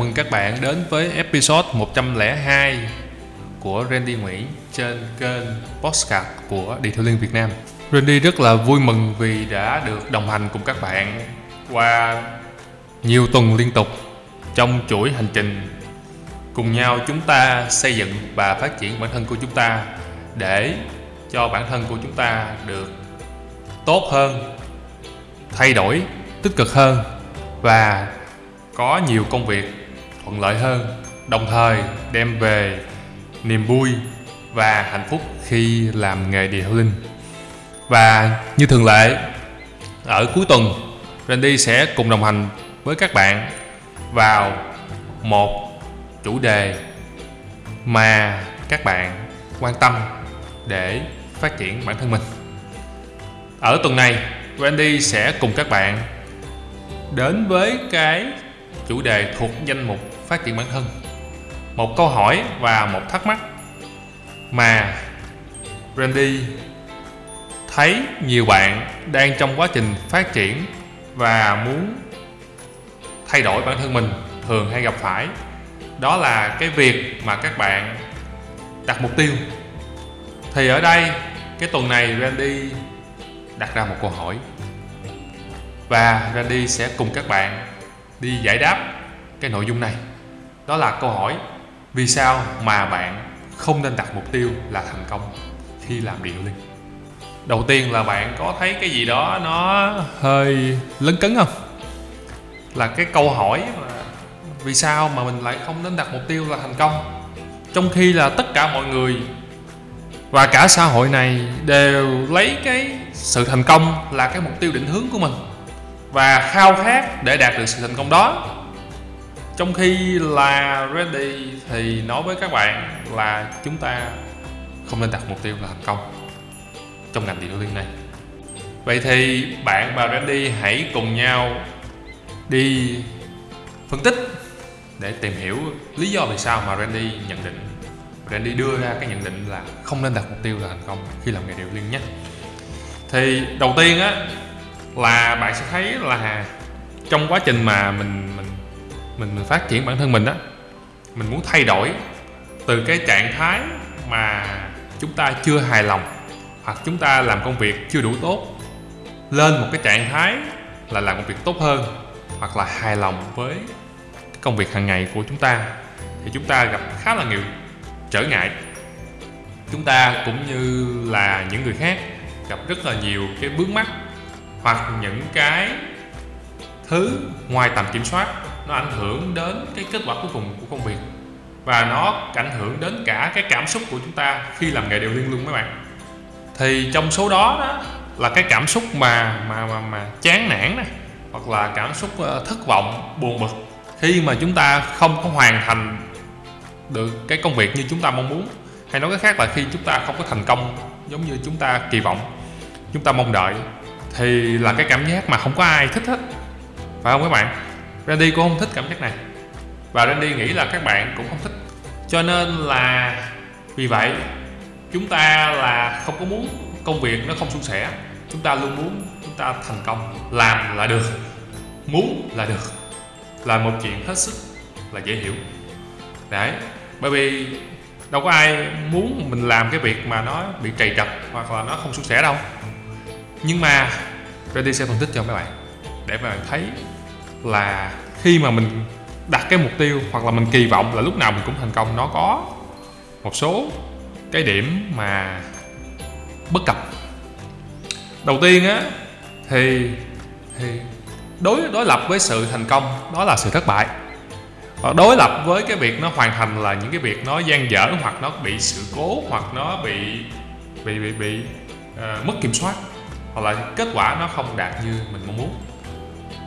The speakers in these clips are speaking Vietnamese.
Mừng các bạn đến với episode 102 của Randy Nguyễn trên kênh Postcard của Địa Theo Liên Việt Nam. Randy rất là vui mừng vì đã được đồng hành cùng các bạn qua nhiều tuần liên tục trong chuỗi hành trình cùng nhau chúng ta xây dựng và phát triển bản thân của chúng ta để cho bản thân của chúng ta được tốt hơn, thay đổi tích cực hơn và có nhiều công việc thuận lợi hơn, đồng thời đem về niềm vui và hạnh phúc khi làm nghề điều linh. Và như thường lệ, ở cuối tuần, Randy sẽ cùng đồng hành với các bạn vào một chủ đề mà các bạn quan tâm để phát triển bản thân mình. Ở tuần này, Randy sẽ cùng các bạn đến với cái chủ đề thuộc danh mục phát triển bản thân. Một câu hỏi và một thắc mắc. Mà Randy thấy nhiều bạn đang trong quá trình phát triển và muốn thay đổi bản thân mình thường hay gặp phải, đó là cái việc mà các bạn đặt mục tiêu. Thì ở đây, cái tuần này Randy đặt ra một câu hỏi. Và Randy sẽ cùng các bạn đi giải đáp cái nội dung này đó là câu hỏi, vì sao mà bạn không nên đặt mục tiêu là thành công khi làm điệu linh đầu tiên là bạn có thấy cái gì đó nó hơi lấn cấn không? Là cái câu hỏi mà vì sao mà mình lại không nên đặt mục tiêu là thành công? Trong khi là tất cả mọi người và cả xã hội này đều lấy cái sự thành công là cái mục tiêu định hướng của mình và khao khát để đạt được sự thành công đó trong khi là ready thì nói với các bạn là chúng ta không nên đặt mục tiêu là thành công trong ngành điện liên này. Vậy thì bạn và Randy hãy cùng nhau đi phân tích để tìm hiểu lý do vì sao mà Randy nhận định, Randy đưa ra cái nhận định là không nên đặt mục tiêu là thành công khi làm nghề điều liên nhé. Thì đầu tiên á, là bạn sẽ thấy là trong quá trình mà mình mình mình, phát triển bản thân mình á mình muốn thay đổi từ cái trạng thái mà chúng ta chưa hài lòng hoặc chúng ta làm công việc chưa đủ tốt lên một cái trạng thái là làm công việc tốt hơn hoặc là hài lòng với công việc hàng ngày của chúng ta thì chúng ta gặp khá là nhiều trở ngại. Chúng ta cũng như là những người khác gặp rất là nhiều cái bước mắt hoặc những cái thứ ngoài tầm kiểm soát nó ảnh hưởng đến cái kết quả cuối cùng của công việc. Và nó ảnh hưởng đến cả cái cảm xúc của chúng ta khi làm nghề điều liên luôn mấy bạn. Thì trong số đó đó là cái cảm xúc mà mà mà, mà chán nản này hoặc là cảm xúc ờ, thất vọng buồn bực khi mà chúng ta không có hoàn thành được cái công việc như chúng ta mong muốn. Hay nói cách khác là khi chúng ta không có thành công giống như chúng ta kỳ vọng chúng ta mong đợi thì là cái cảm giác mà không có ai thích hết. Phải không các bạn? Randy cũng không thích cảm giác này. Và Randy nghĩ là các bạn cũng không thích. Cho nên là vì vậy, chúng ta là không có muốn công việc nó không suôn sẻ. Chúng ta luôn muốn chúng ta thành công, làm là được, muốn là được. Là một chuyện hết sức là dễ hiểu. Đấy, bởi vì đâu có ai muốn mình làm cái việc mà nó bị trầy trật hoặc là nó không suôn sẻ đâu. Nhưng mà Randy sẽ phân tích cho mấy bạn, để mấy bạn thấy là khi mà mình đặt cái mục tiêu hoặc là mình kỳ vọng là lúc nào mình cũng thành công nó có một số cái điểm mà bất cập. Đầu tiên á thì thì đối đối lập với sự thành công đó là sự thất bại. Và đối lập với cái việc nó hoàn thành là những cái việc nó gian dở hoặc nó bị sự cố hoặc nó bị bị bị bị uh, mất kiểm soát hoặc là kết quả nó không đạt như mình mong muốn.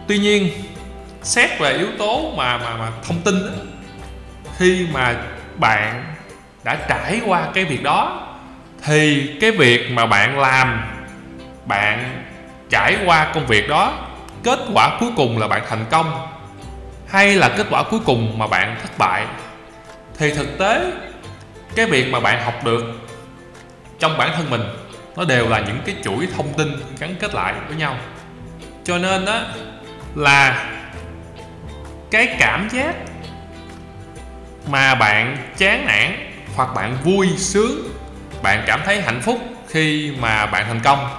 Tuy nhiên xét về yếu tố mà mà mà thông tin đó, khi mà bạn đã trải qua cái việc đó thì cái việc mà bạn làm bạn trải qua công việc đó kết quả cuối cùng là bạn thành công hay là kết quả cuối cùng mà bạn thất bại thì thực tế cái việc mà bạn học được trong bản thân mình nó đều là những cái chuỗi thông tin gắn kết lại với nhau. Cho nên đó là cái cảm giác mà bạn chán nản hoặc bạn vui sướng, bạn cảm thấy hạnh phúc khi mà bạn thành công,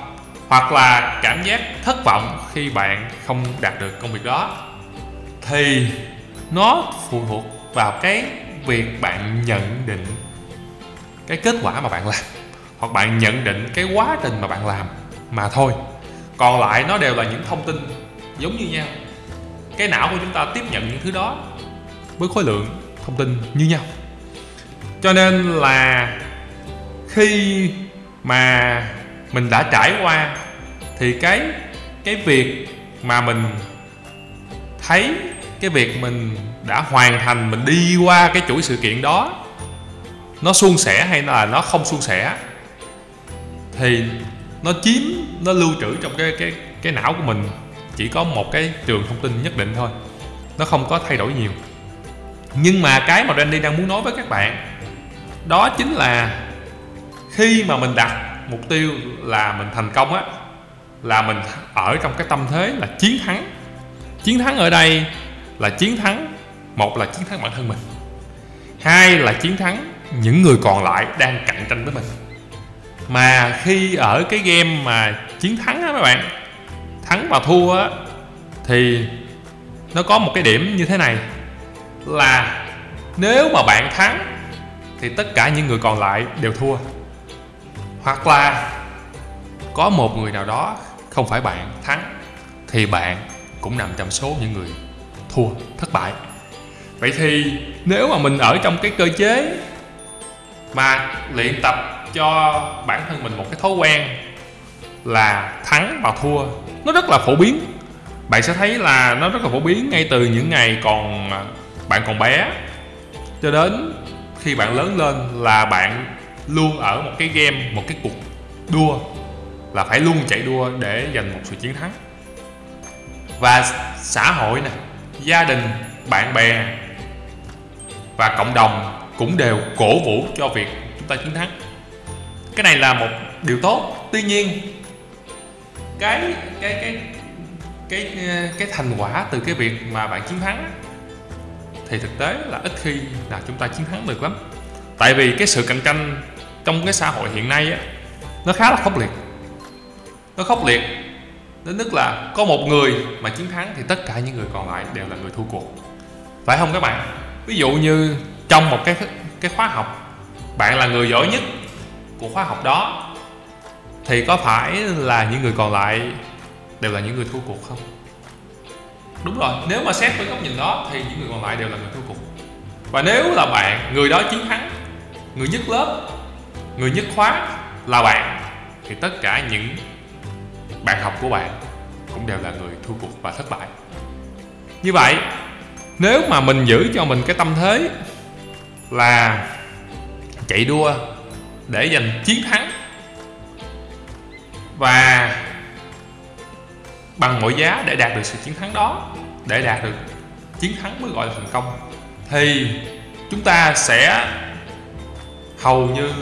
hoặc là cảm giác thất vọng khi bạn không đạt được công việc đó, thì nó phụ thuộc vào cái việc bạn nhận định cái kết quả mà bạn làm, hoặc bạn nhận định cái quá trình mà bạn làm mà thôi. Còn lại nó đều là những thông tin giống như nhau cái não của chúng ta tiếp nhận những thứ đó với khối lượng thông tin như nhau. Cho nên là khi mà mình đã trải qua thì cái cái việc mà mình thấy, cái việc mình đã hoàn thành, mình đi qua cái chuỗi sự kiện đó, nó suôn sẻ hay là nó không suôn sẻ thì nó chiếm, nó lưu trữ trong cái cái cái não của mình chỉ có một cái trường thông tin nhất định thôi. Nó không có thay đổi nhiều. Nhưng mà cái mà Randy đang muốn nói với các bạn, đó chính là khi mà mình đặt mục tiêu là mình thành công á, là mình ở trong cái tâm thế là chiến thắng. Chiến thắng ở đây là chiến thắng, một là chiến thắng bản thân mình, hai là chiến thắng những người còn lại đang cạnh tranh với mình. Mà khi ở cái game mà chiến thắng á các bạn thắng và thua á, thì nó có một cái điểm như thế này, là nếu mà bạn thắng thì tất cả những người còn lại đều thua. Hoặc là có một người nào đó không phải bạn thắng thì bạn cũng nằm trong số những người thua, thất bại. Vậy thì nếu mà mình ở trong cái cơ chế mà luyện tập cho bản thân mình một cái thói quen là thắng và thua nó rất là phổ biến. Bạn sẽ thấy là nó rất là phổ biến ngay từ những ngày còn à, bạn còn bé. Cho đến khi bạn lớn lên là bạn luôn ở một cái game, một cái cuộc đua, là phải luôn chạy đua để giành một sự chiến thắng. Và xã hội nè, gia đình, bạn bè và cộng đồng cũng đều cổ vũ cho việc chúng ta chiến thắng. Cái này là một điều tốt. Tuy nhiên cái cái cái cái cái thành quả từ cái việc mà bạn chiến thắng thì thực tế là ít khi là chúng ta chiến thắng được lắm. Tại vì cái sự cạnh tranh trong cái xã hội hiện nay á, nó khá là khốc liệt. Nó khốc liệt, đến mức là có một người mà chiến thắng thì tất cả những người còn lại đều là người thua cuộc. Phải không các bạn? Ví dụ như trong một cái cái khóa học, bạn là người giỏi nhất của khóa học đó thì có phải là những người còn lại đều là những người thua cuộc không? Đúng rồi, nếu mà xét với góc nhìn đó thì những người còn lại đều là người thua cuộc. Và nếu là bạn, người đó chiến thắng, người nhất lớp, người nhất khóa là bạn, thì tất cả những bạn học của bạn cũng đều là người thua cuộc và thất bại. Như vậy, nếu mà mình giữ cho mình cái tâm thế là chạy đua để giành chiến thắng và bằng mọi giá để đạt được sự chiến thắng đó, để đạt được chiến thắng mới gọi là thành công, thì chúng ta sẽ hầu như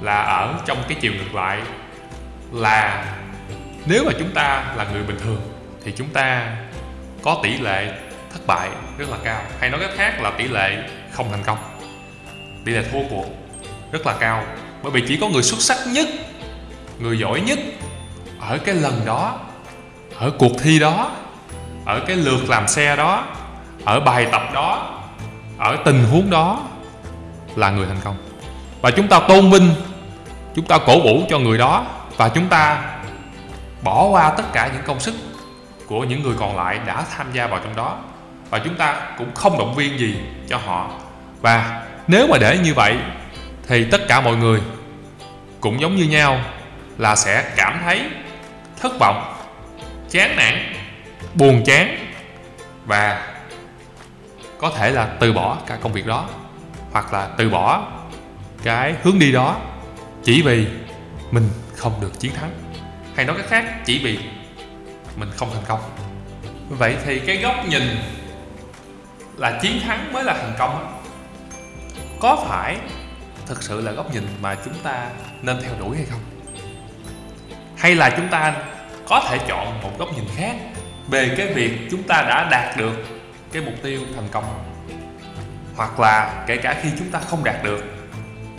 là ở trong cái chiều ngược lại là nếu mà chúng ta là người bình thường thì chúng ta có tỷ lệ thất bại rất là cao. Hay nói cách khác là tỷ lệ không thành công, tỷ lệ thua cuộc rất là cao. Bởi vì chỉ có người xuất sắc nhất, người giỏi nhất ở cái lần đó, ở cuộc thi đó, ở cái lượt làm xe đó, ở bài tập đó, ở tình huống đó là người thành công. Và chúng ta tôn vinh, chúng ta cổ vũ cho người đó và chúng ta bỏ qua tất cả những công sức của những người còn lại đã tham gia vào trong đó. Và chúng ta cũng không động viên gì cho họ. Và nếu mà để như vậy, thì tất cả mọi người cũng giống như nhau là sẽ cảm thấy thất vọng, chán nản, buồn chán và có thể là từ bỏ cả công việc đó hoặc là từ bỏ cái hướng đi đó chỉ vì mình không được chiến thắng. Hay nói cách khác, chỉ vì mình không thành công. Vậy thì cái góc nhìn là chiến thắng mới là thành công. Có phải thực sự là góc nhìn mà chúng ta nên theo đuổi hay không? Hay là chúng ta có thể chọn một góc nhìn khác về cái việc chúng ta đã đạt được cái mục tiêu thành công? Hoặc là kể cả khi chúng ta không đạt được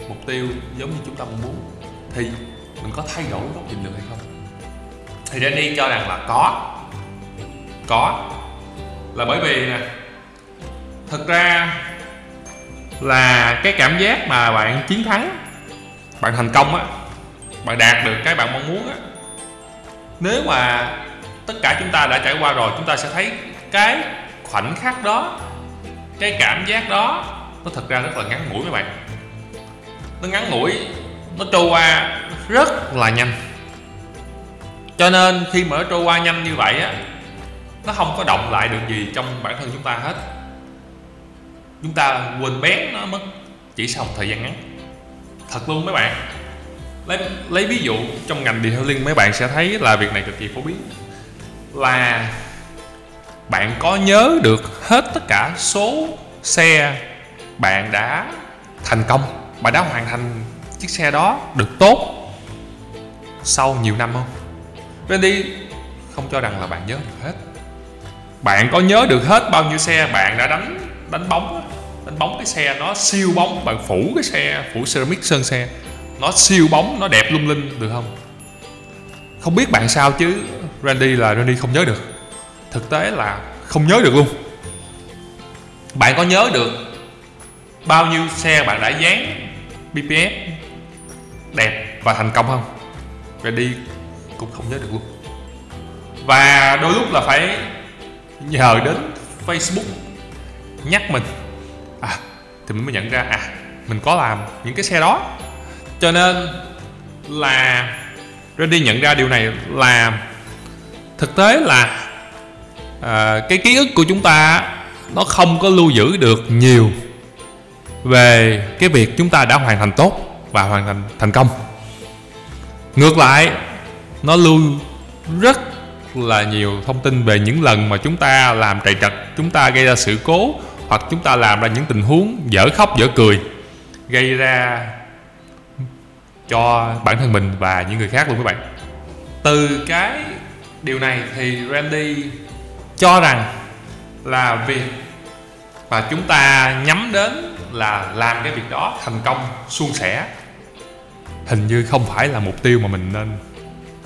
mục tiêu giống như chúng ta mong muốn, thì mình có thay đổi góc nhìn được hay không? Thì Danny cho rằng là có. Có. Là bởi vì nè, thật ra là cái cảm giác mà bạn chiến thắng, bạn thành công á, bạn đạt được cái bạn mong muốn á nếu mà tất cả chúng ta đã trải qua rồi, chúng ta sẽ thấy cái khoảnh khắc đó, cái cảm giác đó, nó thật ra rất là ngắn ngủi mấy bạn. Nó ngắn ngủi, nó trôi qua rất là nhanh. Cho nên khi mà nó trôi qua nhanh như vậy á, nó không có động lại được gì trong bản thân chúng ta hết. Chúng ta quên bén nó mất chỉ sau một thời gian ngắn. Thật luôn mấy bạn lấy lấy ví dụ trong ngành detailing mấy bạn sẽ thấy là việc này cực kỳ phổ biến. Là bạn có nhớ được hết tất cả số xe bạn đã thành công, bạn đã hoàn thành chiếc xe đó được tốt sau nhiều năm không? Randy không cho rằng là bạn nhớ được hết. Bạn có nhớ được hết bao nhiêu xe bạn đã đánh đánh bóng đánh bóng cái xe nó siêu bóng, bạn phủ cái xe, phủ ceramic sơn xe nó siêu bóng, nó đẹp lung linh, được không? Không biết bạn sao chứ, Randy là Randy không nhớ được. Thực tế là không nhớ được luôn. Bạn có nhớ được bao nhiêu xe bạn đã dán BPS đẹp và thành công không? Randy cũng không nhớ được luôn. Và đôi lúc là phải nhờ đến Facebook nhắc mình. À thì mình mới nhận ra à mình có làm những cái xe đó cho nên là Randy nhận ra điều này là thực tế là à, cái ký ức của chúng ta nó không có lưu giữ được nhiều về cái việc chúng ta đã hoàn thành tốt và hoàn thành thành công. Ngược lại nó lưu rất là nhiều thông tin về những lần mà chúng ta làm trầy trật chúng ta gây ra sự cố hoặc chúng ta làm ra những tình huống dở khóc dở cười gây ra cho bản thân mình và những người khác luôn các bạn. Từ cái điều này thì Randy cho rằng là việc mà chúng ta nhắm đến là làm cái việc đó thành công, suôn sẻ, hình như không phải là mục tiêu mà mình nên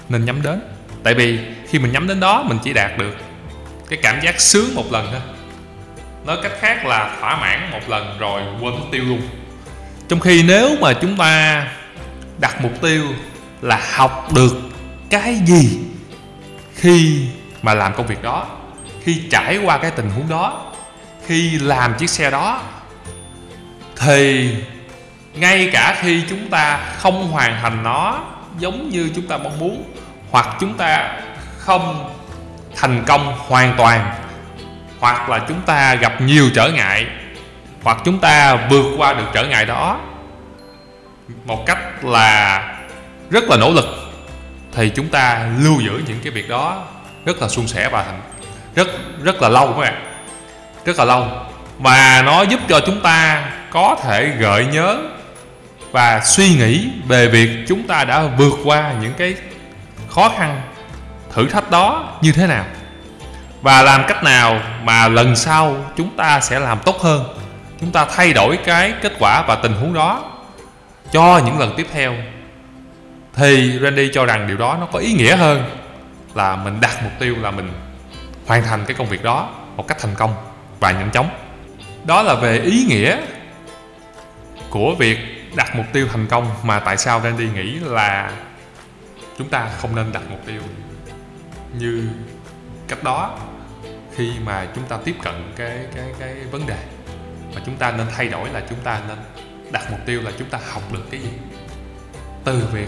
nên nhắm đến. Tại vì khi mình nhắm đến đó, mình chỉ đạt được cái cảm giác sướng một lần thôi. Nói cách khác là thỏa mãn một lần rồi quên mất tiêu luôn. Trong khi nếu mà chúng ta đặt mục tiêu là học được cái gì khi mà làm công việc đó, khi trải qua cái tình huống đó, khi làm chiếc xe đó, thì ngay cả khi chúng ta không hoàn thành nó giống như chúng ta mong muốn, hoặc chúng ta không thành công hoàn toàn, hoặc là chúng ta gặp nhiều trở ngại, hoặc chúng ta vượt qua được trở ngại đó một cách là rất là nỗ lực, thì chúng ta lưu giữ những cái việc đó rất là suôn sẻ và thành, rất rất là lâu các bạn. Rất là lâu. Mà nó giúp cho chúng ta có thể gợi nhớ và suy nghĩ về việc chúng ta đã vượt qua những cái khó khăn, thử thách đó như thế nào. Và làm cách nào mà lần sau chúng ta sẽ làm tốt hơn, chúng ta thay đổi cái kết quả và tình huống đó cho những lần tiếp theo. Thì Randy cho rằng điều đó nó có ý nghĩa hơn là mình đặt mục tiêu là mình hoàn thành cái công việc đó một cách thành công và nhanh chóng. Đó là về ý nghĩa của việc đặt mục tiêu thành công mà tại sao Randy nghĩ là chúng ta không nên đặt mục tiêu như cách đó khi mà chúng ta tiếp cận cái cái cái vấn đề. Mà chúng ta nên thay đổi là chúng ta nên đặt mục tiêu là chúng ta học được cái gì? Từ việc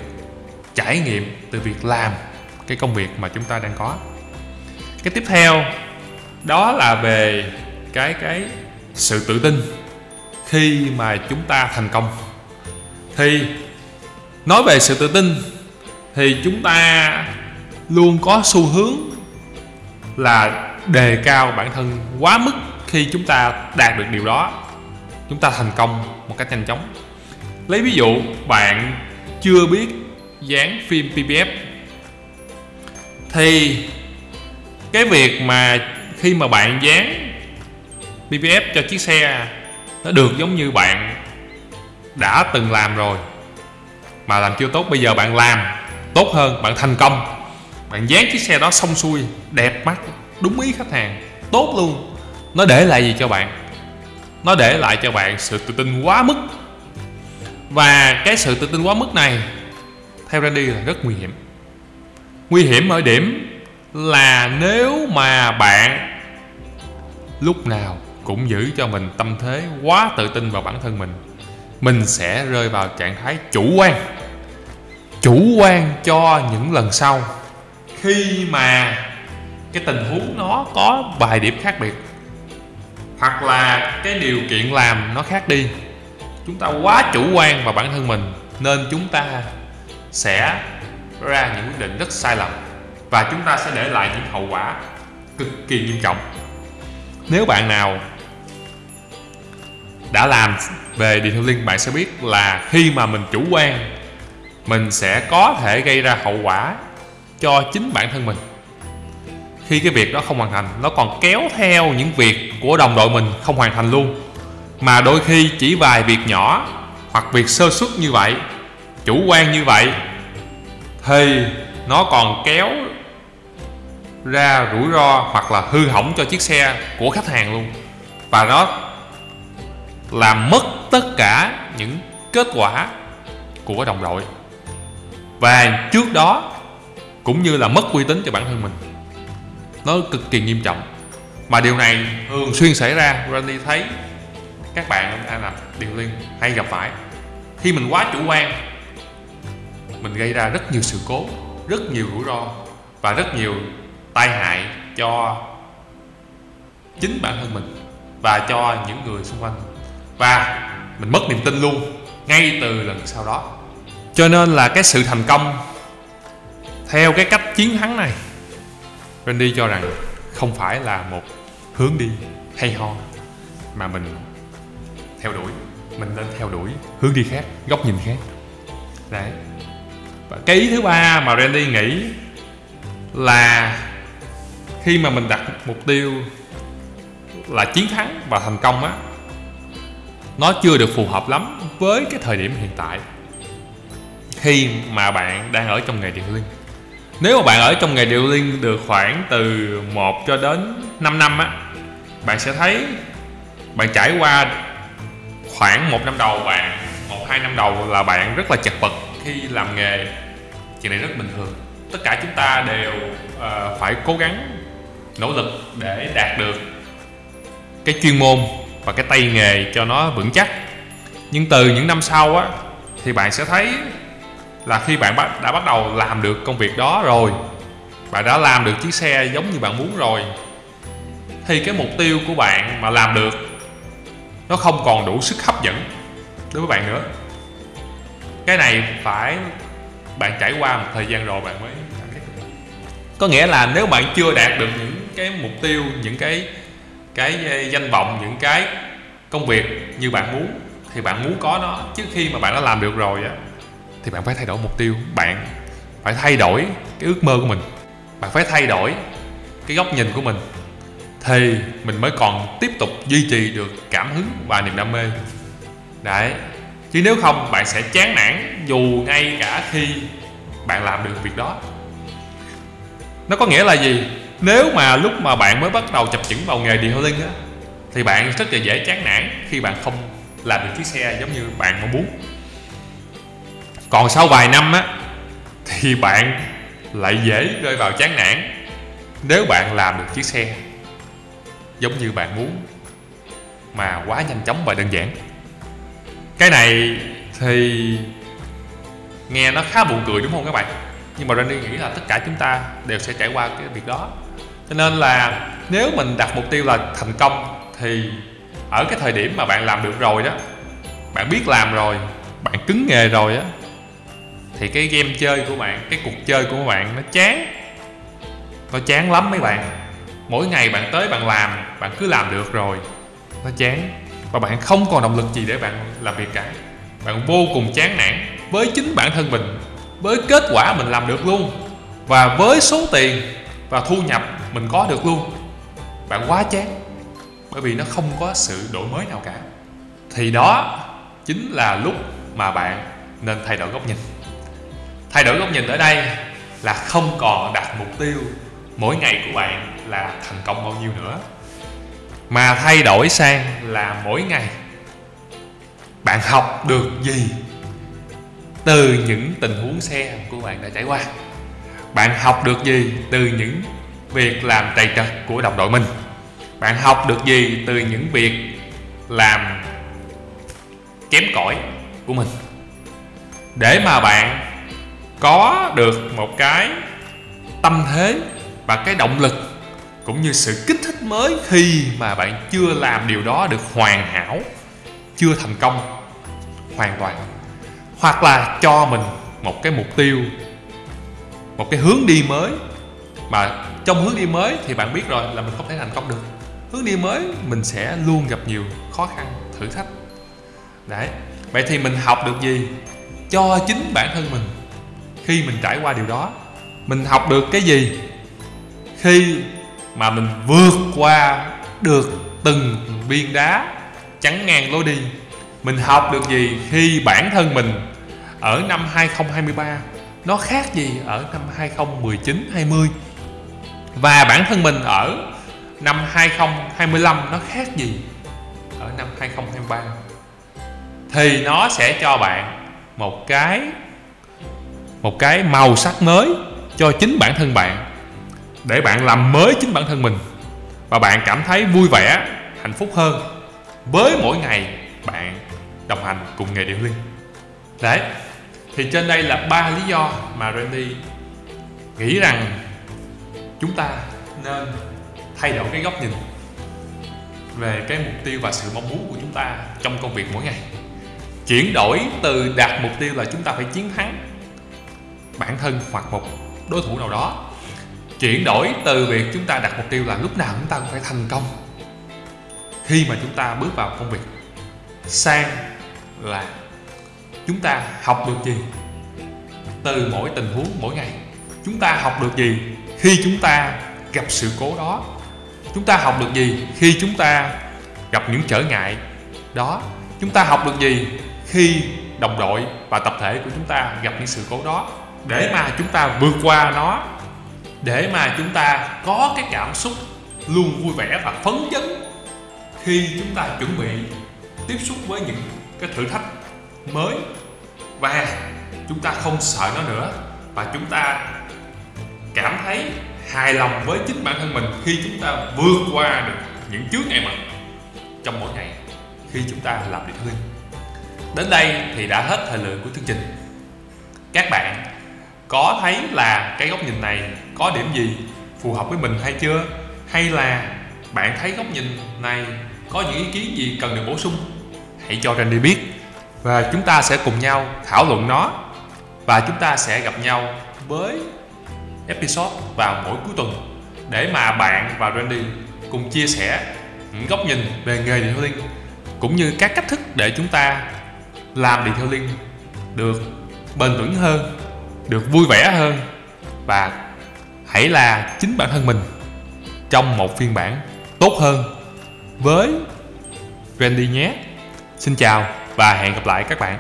trải nghiệm, từ việc làm cái công việc mà chúng ta đang có. Cái tiếp theo, đó là về cái cái sự tự tin khi mà chúng ta thành công. Thì nói về sự tự tin thì chúng ta luôn có xu hướng là đề cao bản thân quá mức khi chúng ta đạt được điều đó. Chúng ta thành công một cách nhanh chóng. Lấy ví dụ, bạn chưa biết dán phim PPF thì cái việc mà khi mà bạn dán PPF cho chiếc xe nó được giống như bạn đã từng làm rồi, mà làm chưa tốt, bây giờ bạn làm tốt hơn, bạn thành công. Bạn dán chiếc xe đó xong xuôi, đẹp mắt, đúng ý khách hàng, tốt luôn. Nó để lại gì cho bạn? Nó để lại cho bạn sự tự tin quá mức. Và cái sự tự tin quá mức này, theo Randy là rất nguy hiểm. Nguy hiểm ở điểm là nếu mà bạn lúc nào cũng giữ cho mình tâm thế quá tự tin vào bản thân mình mình sẽ rơi vào trạng thái chủ quan. Chủ quan cho những lần sau. Khi mà cái tình huống nó có vài điểm khác biệt hoặc là cái điều kiện làm nó khác đi. Chúng ta quá chủ quan vào bản thân mình nên chúng ta sẽ ra những quyết định rất sai lầm và chúng ta sẽ để lại những hậu quả cực kỳ nghiêm trọng. Nếu bạn nào đã làm về detailing bạn sẽ biết là khi mà mình chủ quan, mình sẽ có thể gây ra hậu quả cho chính bản thân mình khi cái việc đó không hoàn thành, nó còn kéo theo những việc của đồng đội mình không hoàn thành luôn. Mà đôi khi chỉ vài việc nhỏ hoặc việc sơ suất như vậy, chủ quan như vậy, thì nó còn kéo ra rủi ro hoặc là hư hỏng cho chiếc xe của khách hàng luôn. Và nó làm mất tất cả những kết quả của đồng đội. Và trước đó cũng như là mất uy tín cho bản thân mình nó cực kỳ nghiêm trọng. Mà điều này thường xuyên xảy ra, Randy thấy các bạn đang làm điều liên hay gặp phải. Khi mình quá chủ quan, mình gây ra rất nhiều sự cố, rất nhiều rủi ro và rất nhiều tai hại cho chính bản thân mình và cho những người xung quanh. Và mình mất niềm tin luôn, ngay từ lần sau đó. Cho nên là cái sự thành công theo cái cách chiến thắng này Randy cho rằng không phải là một hướng đi hay ho, mà mình theo đuổi, mình nên theo đuổi hướng đi khác, góc nhìn khác. Đấy. Và cái ý thứ ba mà Randy nghĩ là khi mà mình đặt mục tiêu là chiến thắng và thành công á, nó chưa được phù hợp lắm với cái thời điểm hiện tại. Khi mà bạn đang ở trong nghề điện linh nếu mà bạn ở trong nghề điều liên được khoảng từ 1 cho đến 5 năm á bạn sẽ thấy bạn trải qua khoảng một năm đầu bạn một hai năm đầu là bạn rất là chật vật khi làm nghề. Chuyện này rất bình thường. Tất cả chúng ta đều uh, phải cố gắng nỗ lực để đạt được cái chuyên môn và cái tay nghề cho nó vững chắc. Nhưng từ những năm sau á thì bạn sẽ thấy là khi bạn bắt, đã bắt đầu làm được công việc đó rồi. Bạn đã làm được chiếc xe giống như bạn muốn rồi. Thì cái mục tiêu của bạn mà làm được, nó không còn đủ sức hấp dẫn đối với bạn nữa. Cái này phải bạn trải qua một thời gian rồi bạn mới cảm thấy có nghĩa là nếu bạn chưa đạt được những cái mục tiêu, những cái cái danh vọng, những cái công việc như bạn muốn, thì bạn muốn có nó. Trước khi mà bạn đã làm được rồi á thì bạn phải thay đổi mục tiêu. Bạn phải thay đổi cái ước mơ của mình. Bạn phải thay đổi cái góc nhìn của mình. Thì mình mới còn tiếp tục duy trì được cảm hứng và niềm đam mê. Đấy. Chứ nếu không, bạn sẽ chán nản dù ngay cả khi bạn làm được việc đó. Nó có nghĩa là gì? Nếu mà lúc mà bạn mới bắt đầu chập chững vào nghề detailing á, thì bạn rất là dễ chán nản khi bạn không làm được chiếc xe giống như bạn mong muốn còn sau vài năm á, thì bạn lại dễ rơi vào chán nản nếu bạn làm được chiếc xe giống như bạn muốn mà quá nhanh chóng và đơn giản. Cái này thì nghe nó khá buồn cười đúng không các bạn? Nhưng mà Randy nghĩ là tất cả chúng ta đều sẽ trải qua cái việc đó. Cho nên là nếu mình đặt mục tiêu là thành công thì ở cái thời điểm mà bạn làm được rồi đó, bạn biết làm rồi, bạn cứng nghề rồi á thì cái game chơi của bạn, cái cuộc chơi của bạn nó chán. Nó chán lắm mấy bạn. Mỗi ngày bạn tới bạn làm, bạn cứ làm được rồi. Nó chán. Và bạn không còn động lực gì để bạn làm việc cả. Bạn vô cùng chán nản với chính bản thân mình, với kết quả mình làm được luôn. Và với số tiền và thu nhập mình có được luôn, bạn quá chán. Bởi vì nó không có sự đổi mới nào cả. Thì đó chính là lúc mà bạn nên thay đổi góc nhìn thay đổi góc nhìn ở đây là không còn đặt mục tiêu mỗi ngày của bạn là thành công bao nhiêu nữa, mà thay đổi sang là mỗi ngày bạn học được gì từ những tình huống xe của bạn đã trải qua. Bạn học được gì từ những việc làm trầy trật của đồng đội mình. Bạn học được gì từ những việc làm kém cỏi của mình. Để mà bạn có được một cái tâm thế và cái động lực cũng như sự kích thích mới khi mà bạn chưa làm điều đó được hoàn hảo, chưa thành công hoàn toàn, hoặc là cho mình một cái mục tiêu, một cái hướng đi mới. Mà trong hướng đi mới thì bạn biết rồi là mình không thể thành công được. Hướng đi mới mình sẽ luôn gặp nhiều khó khăn, thử thách. Đấy, vậy thì mình học được gì? Cho chính bản thân mình khi mình trải qua điều đó, mình học được cái gì? Khi mà mình vượt qua được từng viên đá, chắn ngang lối đi, mình học được gì khi bản thân mình ở năm 2023 nó khác gì ở năm 2019 20 và bản thân mình ở năm 2025 nó khác gì ở năm 2023 thì nó sẽ cho bạn một cái một cái màu sắc mới cho chính bản thân bạn, để bạn làm mới chính bản thân mình, và bạn cảm thấy vui vẻ, hạnh phúc hơn với mỗi ngày bạn đồng hành cùng nghề điệu linh. Đấy, thì trên đây là ba lý do mà Randy nghĩ rằng chúng ta nên thay đổi cái góc nhìn về cái mục tiêu và sự mong muốn của chúng ta trong công việc mỗi ngày. Chuyển đổi từ đạt mục tiêu là chúng ta phải chiến thắng bản thân hoặc một đối thủ nào đó. Chuyển đổi từ việc chúng ta đặt mục tiêu là lúc nào chúng ta cũng phải thành công. Khi mà chúng ta bước vào công việc sang là chúng ta học được gì từ mỗi tình huống mỗi ngày? Chúng ta học được gì khi chúng ta gặp sự cố đó? Chúng ta học được gì khi chúng ta gặp những trở ngại đó? Chúng ta học được gì khi đồng đội và tập thể của chúng ta gặp những sự cố đó? Để mà chúng ta vượt qua nó, để mà chúng ta có cái cảm xúc luôn vui vẻ và phấn chấn khi chúng ta chuẩn bị tiếp xúc với những cái thử thách mới. Và chúng ta không sợ nó nữa, và chúng ta cảm thấy hài lòng với chính bản thân mình khi chúng ta vượt qua được những chướng ngại vật trong mỗi ngày khi chúng ta làm việc linh đến đây thì đã hết thời lượng của chương trình. Các bạn có thấy là cái góc nhìn này có điểm gì phù hợp với mình hay chưa? Hay là bạn thấy góc nhìn này có những ý kiến gì cần được bổ sung? Hãy cho Randy biết. Và chúng ta sẽ cùng nhau thảo luận nó. Và chúng ta sẽ gặp nhau với episode vào mỗi cuối tuần để mà bạn và Randy cùng chia sẻ những góc nhìn về nghề điện linh cũng như các cách thức để chúng ta làm điện linh được bền vững hơn được vui vẻ hơn và hãy là chính bản thân mình trong một phiên bản tốt hơn với Randy nhé. Xin chào và hẹn gặp lại các bạn.